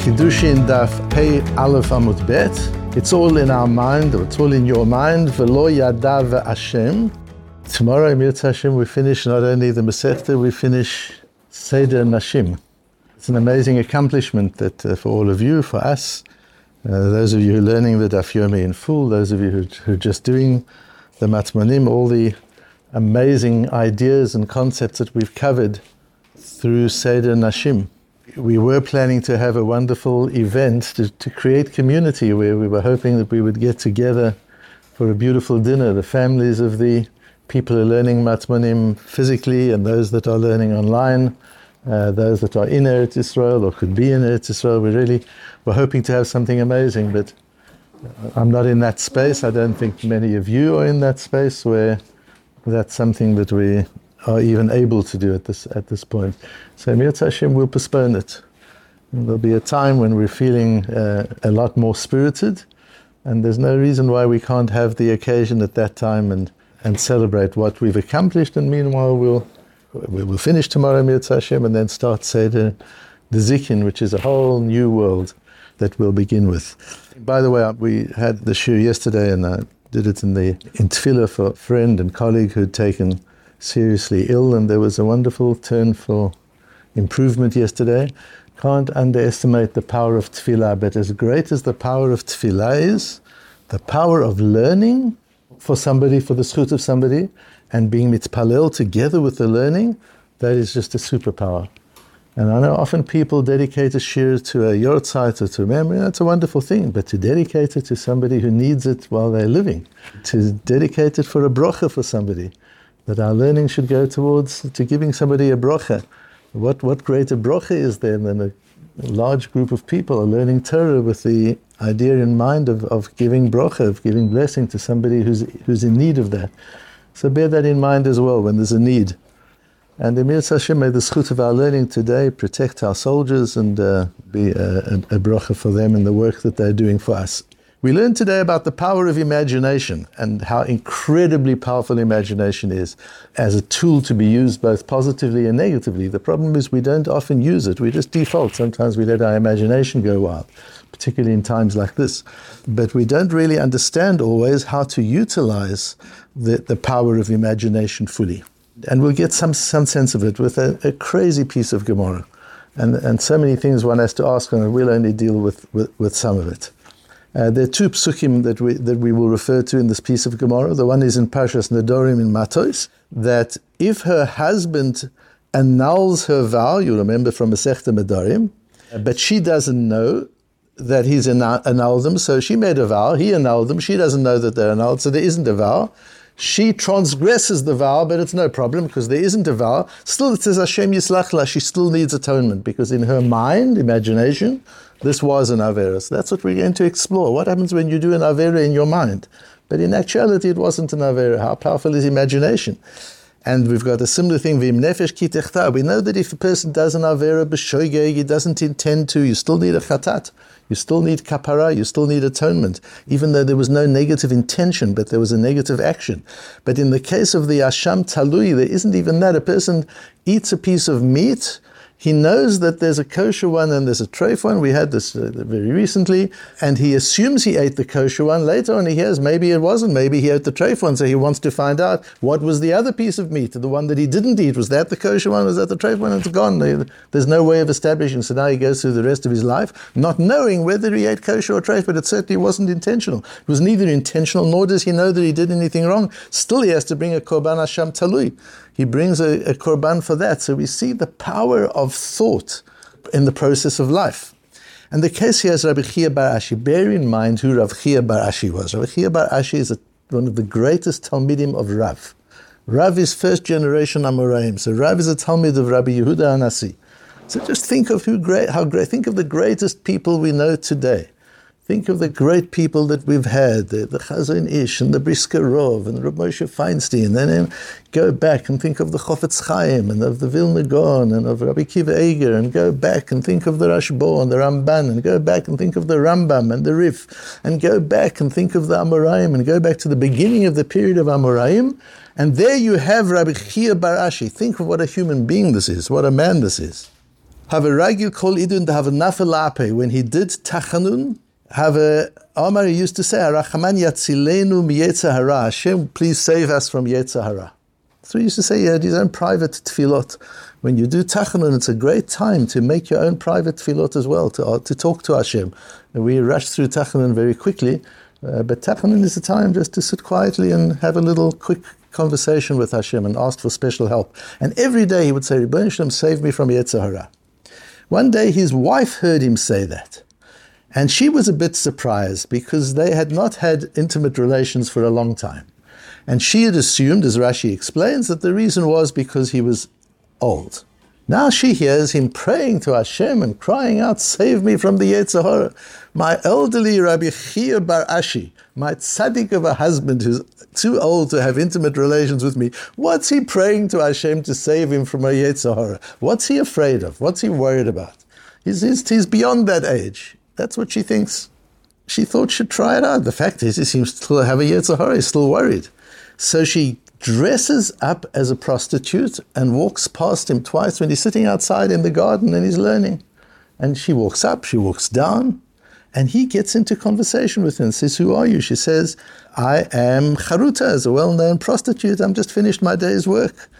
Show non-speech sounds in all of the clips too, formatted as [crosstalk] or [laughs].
Kiddushin Daf Pei Aleph Amud Bet. It's all in our mind, or it's all in your mind. Velo Yada Ve'asham. Tomorrow, Mirz Hashem, we finish not only the Masechta, we finish Seder Nashim. It's an amazing accomplishment that uh, for all of you, for us, uh, those of you who are learning the Daf Yomi in full, those of you who, who are just doing the Matmanim, all the amazing ideas and concepts that we've covered through Seder Nashim. We were planning to have a wonderful event to, to create community where we were hoping that we would get together for a beautiful dinner, the families of the people who are learning Matmanim physically and those that are learning online uh, those that are in Eretz Israel or could be in Eretz Israel. We really were hoping to have something amazing, but I'm not in that space. I don't think many of you are in that space where that's something that we are even able to do at this at this point. So Mirz Hashem will postpone it. And there'll be a time when we're feeling uh, a lot more spirited, and there's no reason why we can't have the occasion at that time and, and celebrate what we've accomplished. And meanwhile, we'll we will finish tomorrow Mirz Hashem and then start Seder Nezikin, which is a whole new world that we'll begin with. By the way, we had the show yesterday and I did it in the in Tefillah for a friend and colleague who'd taken seriously ill and there was a wonderful turn for improvement yesterday. Can't underestimate the power of Tefillah, but as great as the power of Tefillah is, the power of learning for somebody, for the schut of somebody, and being mitpalel together with the learning, that is just a superpower. And I know often people dedicate a shiur to a yortzeit or to a memory, that's a wonderful thing, but to dedicate it to somebody who needs it while they're living, to dedicate it for a brocha for somebody, that our learning should go towards to giving somebody a brocha. What, what greater brocha is there than a, a large group of people are learning Torah with the idea in mind of, of giving brocha, of giving blessing to somebody who's, who's in need of that. So bear that in mind as well when there's a need. And Emir Hashem, may the schut of our learning today protect our soldiers and uh, be a, a, a for them in the work that they're doing for us. We learned today about the power of imagination and how incredibly powerful imagination is as a tool to be used both positively and negatively. The problem is we don't often use it. We just default. Sometimes we let our imagination go wild, particularly in times like this. But we don't really understand always how to utilize the, the power of imagination fully. And we'll get some, some sense of it with a, a crazy piece of Gemara. And, and so many things one has to ask, and we'll only deal with, with, with some of it. Uh, there are two psukim that we, that we will refer to in this piece of Gemara. The one is in Parshas Nedorim in Matos, that if her husband annuls her vow, you remember from Masechta Nedorim, but she doesn't know that he's annulled them, so she made a vow, he annulled them, she doesn't know that they're annulled, so there isn't a vow she transgresses the vow, but it's no problem because there isn't a vow. Still, it says Hashem Yislachla, she still needs atonement because in her mind, imagination, this was an Avera. So that's what we're going to explore. What happens when you do an Avera in your mind? But in actuality, it wasn't an Avera. How powerful is imagination? And we've got a similar thing. We know that if a person does an Avera b'shoigeg, he doesn't intend to, you still need a Chatat. You still need kapara, you still need atonement, even though there was no negative intention, but there was a negative action. But in the case of the Asham Talui, there isn't even that. A person eats a piece of meat, he knows that there's a kosher one and there's a treif one. We had this uh, very recently, and he assumes he ate the kosher one. Later on, he hears maybe it wasn't. Maybe he ate the treif one, so he wants to find out what was the other piece of meat, the one that he didn't eat. Was that the kosher one? Was that the treif one? It's gone. There's no way of establishing. So now he goes through the rest of his life not knowing whether he ate kosher or treif, but it certainly wasn't intentional. It was neither intentional nor does he know that he did anything wrong. Still, he has to bring a korban asham talui he brings a, a korban for that. So we see the power of thought in the process of life. And the case here is Rabbi Chia Bar Ashi. Bear in mind who Rabbi Chia Bar Ashi was. Rabbi Chia Bar Ashi is a, one of the greatest Talmidim of Rav. Rav is first generation Amoraim. So Rav is a Talmid of Rabbi Yehuda Anasi. So just think of who great, how great, think of the greatest people we know today. Think of the great people that we've had, the, the Chazon Ish and the Brisker Rov and Rav Moshe Feinstein, and Then go back and think of the Chofetz Chaim and of the Vilna Gaon and of Rabbi Kiva Eger and go back and think of the Rashbo and the Ramban and go back and think of the Rambam and the Rif and go back and think of the Amoraim and go back to the beginning of the period of Amoraim. And there you have Rabbi Chia Bar Ashi. Think of what a human being this is, what a man this is. have a ragil kol idun have a nafelape. When he did tachanun, have a Omar used to say, Arachaman yatzilenu hara. Hashem, please save us from yetza hara. So he used to say had his own private tefillot. When you do tachanun, it's a great time to make your own private tefillot as well, to, uh, to talk to Hashem. And we rush through tachanun very quickly, uh, but tachanun is a time just to sit quietly and have a little quick conversation with Hashem and ask for special help. And every day he would say, Rebbeinu Hashem, save me from yetza hara. One day his wife heard him say that. And she was a bit surprised because they had not had intimate relations for a long time. And she had assumed, as Rashi explains, that the reason was because he was old. Now she hears him praying to Hashem and crying out, Save me from the Yetzer Hara. My elderly Rabbi Chia Bar Ashi, my tzaddik of a husband who's too old to have intimate relations with me, what's he praying to Hashem to save him from a Yetzer Hara? What's he afraid of? What's he worried about? He's, he's, he's beyond that age. That's what she thinks. She thought she'd try it out. The fact is, he seems to have a Yetzer Hara. He's still worried. So she dresses up as a prostitute and walks past him twice when he's sitting outside in the garden and he's learning. And she walks up, she walks down, and he gets into conversation with her and says, Who are you? She says, I am Charuta, as a well known prostitute. I'm just finished my day's work.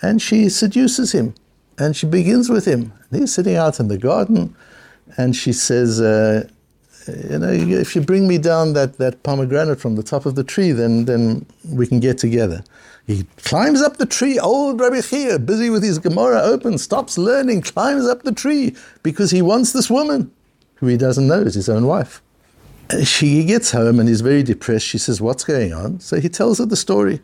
And she seduces him and she begins with him. He's sitting out in the garden and she says, uh, you know, if you bring me down that, that pomegranate from the top of the tree, then, then we can get together. He climbs up the tree, old Rabbi Chia, busy with his Gemara open, stops learning, climbs up the tree because he wants this woman, who he doesn't know is his own wife. She gets home and he's very depressed. She says, What's going on? So he tells her the story.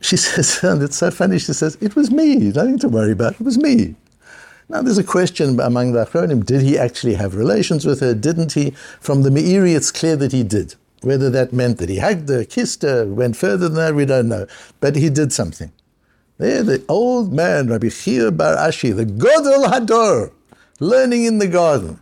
She [laughs] says, and it's so funny, she says, It was me, nothing to worry about, it was me. Now, there's a question among the Achronim did he actually have relations with her? Didn't he? From the Meiri, it's clear that he did. Whether that meant that he hugged her, kissed her, went further than that, we don't know. But he did something. There, the old man, Rabbi Chia Bar Ashi, the Godel Hador, learning in the garden,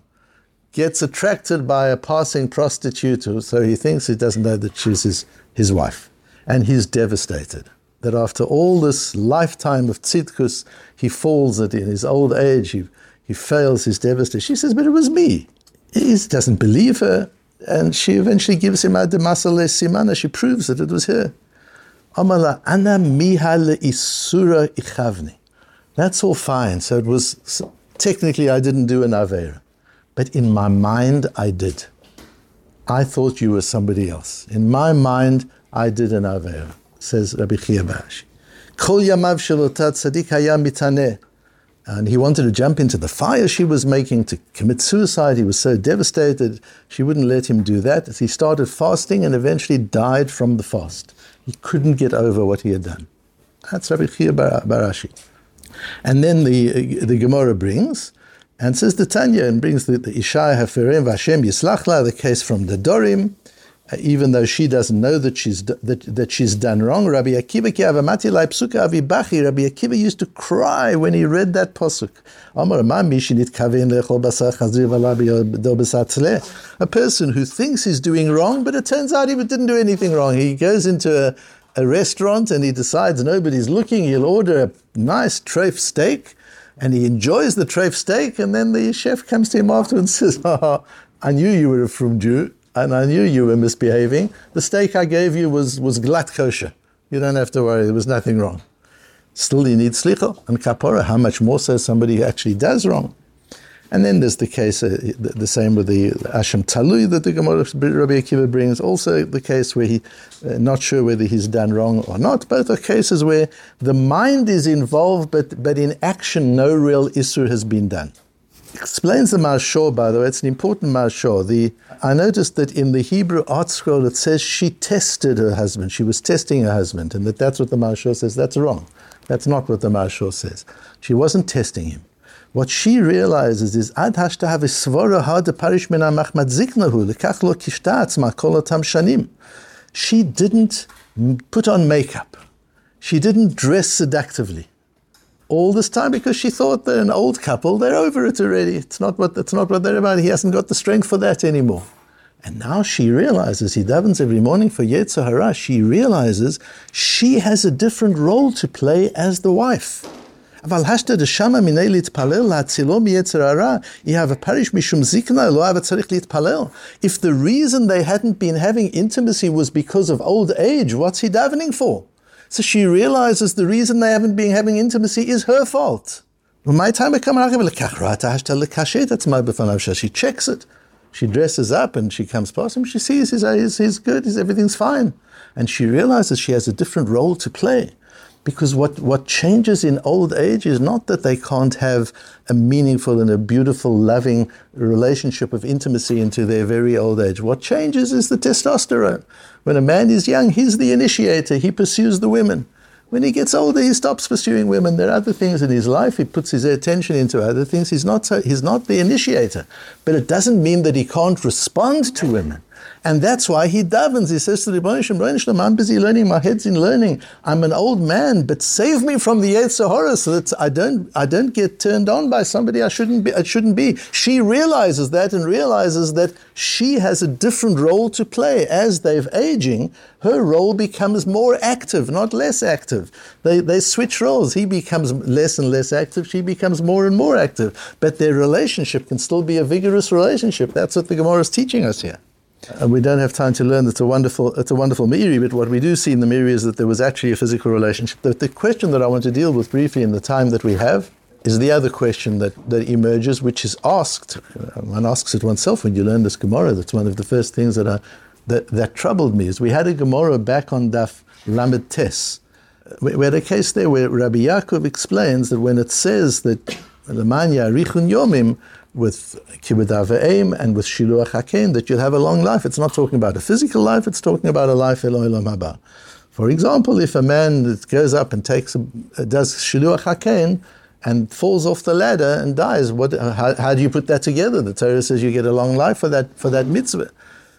gets attracted by a passing prostitute, so he thinks he doesn't know that she's his, his wife. And he's devastated that after all this lifetime of tzidkus, he falls that in his old age, he, he fails, he's devastated. She says, but it was me. He doesn't believe her. And she eventually gives him a demasale simana. She proves that it was her. Amala ana miha isura ichavni. That's all fine. So it was, technically I didn't do an avera. But in my mind, I did. I thought you were somebody else. In my mind, I did an avera says Rabbi Ashi. Kol yamav tzadik. And he wanted to jump into the fire she was making to commit suicide. He was so devastated, she wouldn't let him do that. He started fasting and eventually died from the fast. He couldn't get over what he had done. That's Rabbi Chia Bar Ashi. And then the, the Gemara brings, and says the Tanya, and brings the, the Ishai Haferim Vashem Yislachla, the case from the Dorim, even though she doesn't know that she's that, that she's done wrong. Rabbi Akiva psuka Rabbi Akiva used to cry when he read that pasuk. A person who thinks he's doing wrong, but it turns out he didn't do anything wrong. He goes into a, a restaurant and he decides nobody's looking. He'll order a nice treif steak, and he enjoys the treif steak. And then the chef comes to him after and says, oh, "I knew you were a from Jew." And I knew you were misbehaving. The steak I gave you was, was glatt kosher. You don't have to worry, there was nothing wrong. Still, you need slicha and kapora. How much more so somebody who actually does wrong? And then there's the case, uh, the, the, same with the Asham Talui that the Gemara Rabbi Akiva brings. Also, the case where he uh, not sure whether he's done wrong or not. Both are cases where the mind is involved, but, but in action, no real issur has been done explains the Maharsha, by the way. It's an important Maharsha. The I noticed that in the Hebrew ArtScroll, it says she tested her husband. She was testing her husband, and that that's what the Maharsha says. That's wrong. That's not what the Maharsha says. She wasn't testing him. What she realizes is Ad shanim. She didn't put on makeup. She didn't dress seductively all this time because she thought they're an old couple, they're over it already. It's not what, it's not what they're about. He hasn't got the strength for that anymore. And now she realizes, he davens every morning for Yetzer Hara, she realizes she has a different role to play as the wife. If the reason they hadn't been having intimacy was because of old age, what's he davening for? So she realizes the reason they haven't been having intimacy is her fault. When my time becomes my buffan, she checks it. She dresses up and she comes past him. She sees he's, he's, he's good, he's, everything's fine. And she realizes she has a different role to play. Because what, what changes in old age is not that they can't have a meaningful and a beautiful, loving relationship of intimacy into their very old age. What changes is the testosterone. When a man is young, he's the initiator, he pursues the women. When he gets older, he stops pursuing women. There are other things in his life. He puts his attention into other things. He's not, so, he's not the initiator. But it doesn't mean that he can't respond to women. And that's why he davens. He says to the Rebbeinu I'm busy learning, my head's in learning. I'm an old man, but save me from the Yetzer Hara so that I don't, I don't get turned on by somebody I shouldn't be. I shouldn't be. She realizes that and realizes that she has a different role to play. As they've aging, her role becomes more active, not less active. They, they switch roles. He becomes less and less active. She becomes more and more active. But their relationship can still be a vigorous relationship. That's what the Gemara is teaching us here. And we don't have time to learn. It's a wonderful, it's a wonderful Meiri, but what we do see in the Meiri is that there was actually a physical relationship. The, the question that I want to deal with briefly in the time that we have is the other question that, that emerges, which is asked. One asks it oneself when you learn this Gemara. That's one of the first things that, I, that, that troubled me. Is we had a Gemara back on Daf Lamed Tes. We had a case there where Rabbi Yaakov explains that when it says that the Manya Richun Yomim, with kibbud aim and with shiluach haken that you'll have a long life. It's not talking about a physical life; it's talking about a life eloilam haba. For example, if a man goes up and takes a, does shiluach haken and falls off the ladder and dies, what, how, how, do you put that together? The Torah says you get a long life for that for that mitzvah.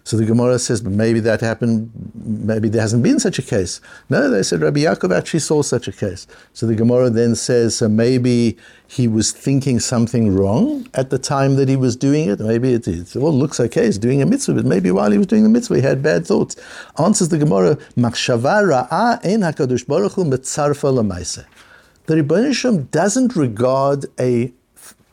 So the Gemara says, but maybe that happened, maybe there hasn't been such a case. No, they said Rabbi Yaakov actually saw such a case. So the Gemara then says, so maybe he was thinking something wrong at the time that he was doing it. Maybe it, it all looks okay, he's doing a mitzvah, but maybe while he was doing the mitzvah, he had bad thoughts. Answers the Gemara, Machshava ra'a en HaKadosh Baruch Hu metzarfa The Rebbeinu doesn't regard a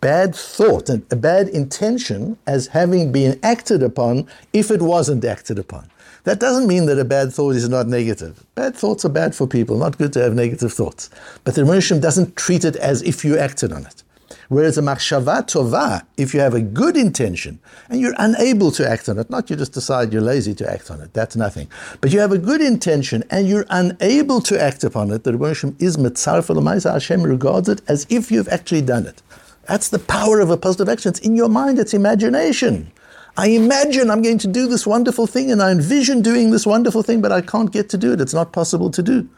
bad thought and a bad intention as having been acted upon if it wasn't acted upon. That doesn't mean that a bad thought is not negative. Bad thoughts are bad for people, not good to have negative thoughts. But the Rishon doesn't treat it as if you acted on it. Whereas a machshava tova, if you have a good intention and you're unable to act on it, not you just decide you're lazy to act on it, that's nothing. But you have a good intention and you're unable to act upon it, the Rebbe is mitzarfa Hashem regards it as if you've actually done it. That's the power of a positive action. It's in your mind, it's imagination. I imagine I'm going to do this wonderful thing and I envision doing this wonderful thing, but I can't get to do it. It's not possible to do.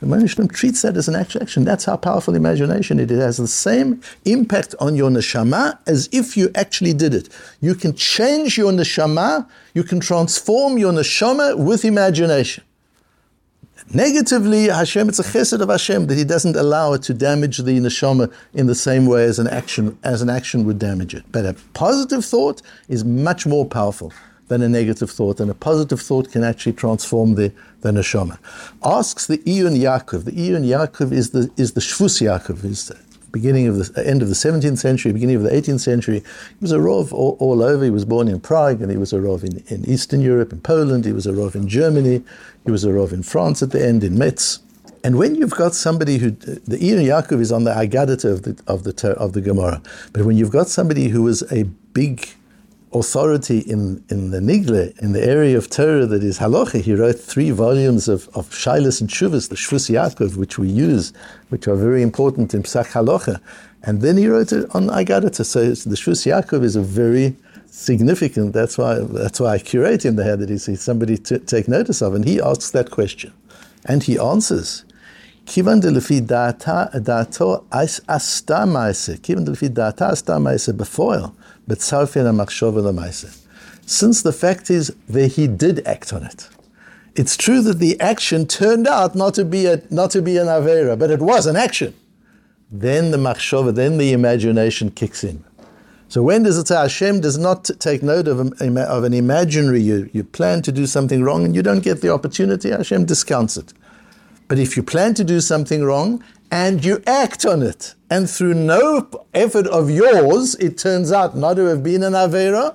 The Manishlam treats that as an action. That's how powerful imagination it is. It has the same impact on your neshama as if you actually did it. You can change your neshama, you can transform your neshama with imagination. Negatively, Hashem, it's a chesed of Hashem that He doesn't allow it to damage the neshama in the same way as an action as an action would damage it. But a positive thought is much more powerful than a negative thought, and a positive thought can actually transform the, the neshama. Asks the Iyun Yaakov. The Iyun Yaakov is the is the Shvus Yaakov. Is beginning of the end of the 17th century, beginning of the 18th century. He was a Rov all, all, over. He was born in Prague and he was a Rov in, in Eastern Europe, in Poland. He was a Rov in Germany. He was a Rov in France at the end, in Metz. And when you've got somebody who, the Iyun Yaakov is on the Agadah of the, of, the, of the Gemara, but when you've got somebody who is a big authority in, in the Nigle, in the area of Torah that is Halacha. He wrote three volumes of, of Shailas and Shuvas, the Shvus Yaakov, which we use, which are very important in Psak Halacha. And then he wrote it on Agadata. So the Shvus Yaakov is a very significant, that's why, that's why I curate him there, that he's somebody to take notice of. And he asks that question. And he answers. Kivan de lefi da'ato asta ma'ase. Kivan de lefi da'ata asta ma'ase befoil. Since the fact is that he did act on it. It's true that the action turned out not to be a, not to be an avera, but it was an action. Then the machshava, then the imagination kicks in. So when does it say Hashem does not take note of, a, of an imaginary, you, you plan to do something wrong and you don't get the opportunity, Hashem discounts it. But if you plan to do something wrong and you act on it, and through no effort of yours, it turns out not to have been an Avera,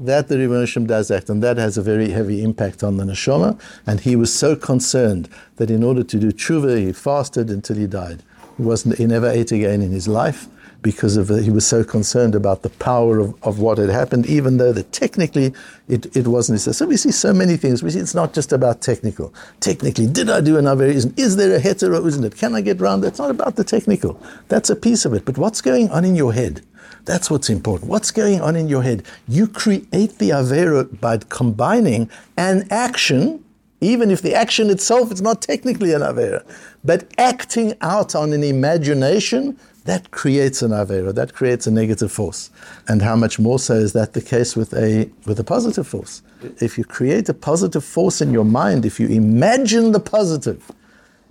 that the Shel does act, and that has a very heavy impact on the neshama. And he was so concerned that in order to do tshuva, he fasted until he died. He wasn't. He never ate again in his life because of he was so concerned about the power of, of what had happened, even though that technically it, it wasn't. So we see so many things. We see it's not just about technical. Technically, did I do an averism? Is there a hetero? Isn't it? Can I get round? That's not about the technical. That's a piece of it. But what's going on in your head? That's what's important. What's going on in your head? You create the Avera by combining an action, even if the action itself is not technically an Avera, but acting out on an imagination, that creates an Avera, that creates a negative force. And how much more so is that the case with a, with a positive force? If you create a positive force in your mind, if you imagine the positive,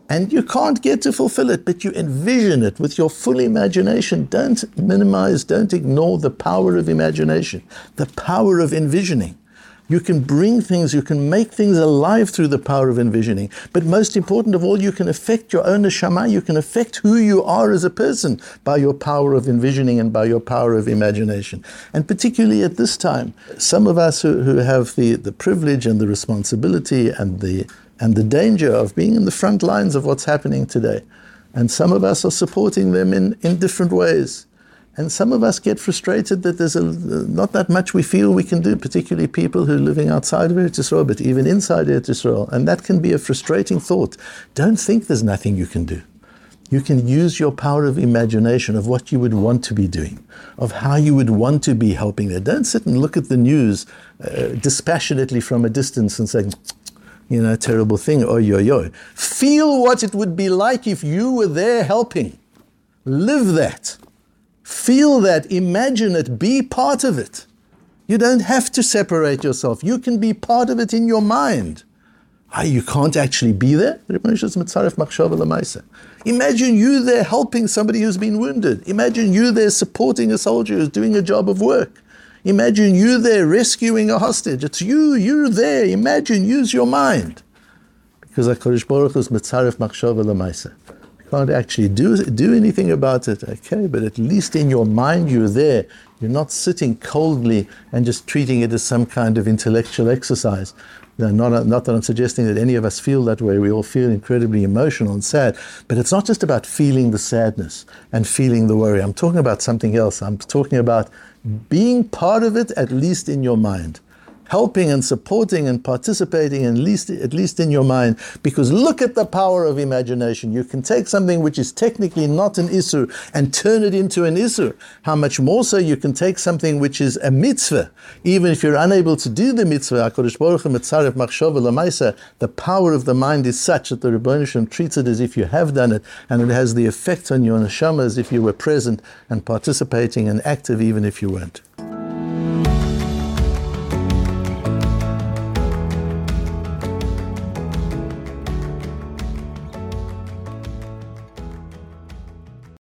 and you can't get to fulfill it, but you envision it with your full imagination. Don't minimize, don't ignore the power of imagination, the power of envisioning. You can bring things, you can make things alive through the power of envisioning. But most important of all, you can affect your own neshama, you can affect who you are as a person by your power of envisioning and by your power of imagination. And particularly at this time, some of us who, who have the, the privilege and the responsibility and the and the danger of being in the front lines of what's happening today. And some of us are supporting them in, in different ways. And some of us get frustrated that there's a, not that much we feel we can do, particularly people who are living outside of Eretz but even inside Eretz. And that can be a frustrating thought. Don't think there's nothing you can do. You can use your power of imagination of what you would want to be doing, of how you would want to be helping there. Don't sit and look at the news uh, dispassionately from a distance and say, you know, terrible thing. Oh, yo, yo. Feel what it would be like if you were there helping. Live that. Feel that. Imagine it. Be part of it. You don't have to separate yourself. You can be part of it in your mind. You can't actually be there? Imagine you there helping somebody who's been wounded. Imagine you there supporting a soldier who's doing a job of work. Imagine you there rescuing a hostage. It's you, you're there. Imagine, use your mind. Because HaKadosh Baruch Hu is mitzaref machshava l'maisa. Can't actually do, do anything about it, okay, but at least in your mind you're there. You're not sitting coldly and just treating it as some kind of intellectual exercise. Not, not that I'm suggesting that any of us feel that way. We all feel incredibly emotional and sad. But it's not just about feeling the sadness and feeling the worry. I'm talking about something else. I'm talking about being part of it, at least in your mind helping and supporting and participating at least, at least in your mind. Because look at the power of imagination. You can take something which is technically not an Isur and turn it into an Isur. How much more so you can take something which is a mitzvah. Even if you're unable to do the mitzvah, the power of the mind is such that the Rebbeinu treats it as if you have done it and it has the effect on your neshama as if you were present and participating and active even if you weren't.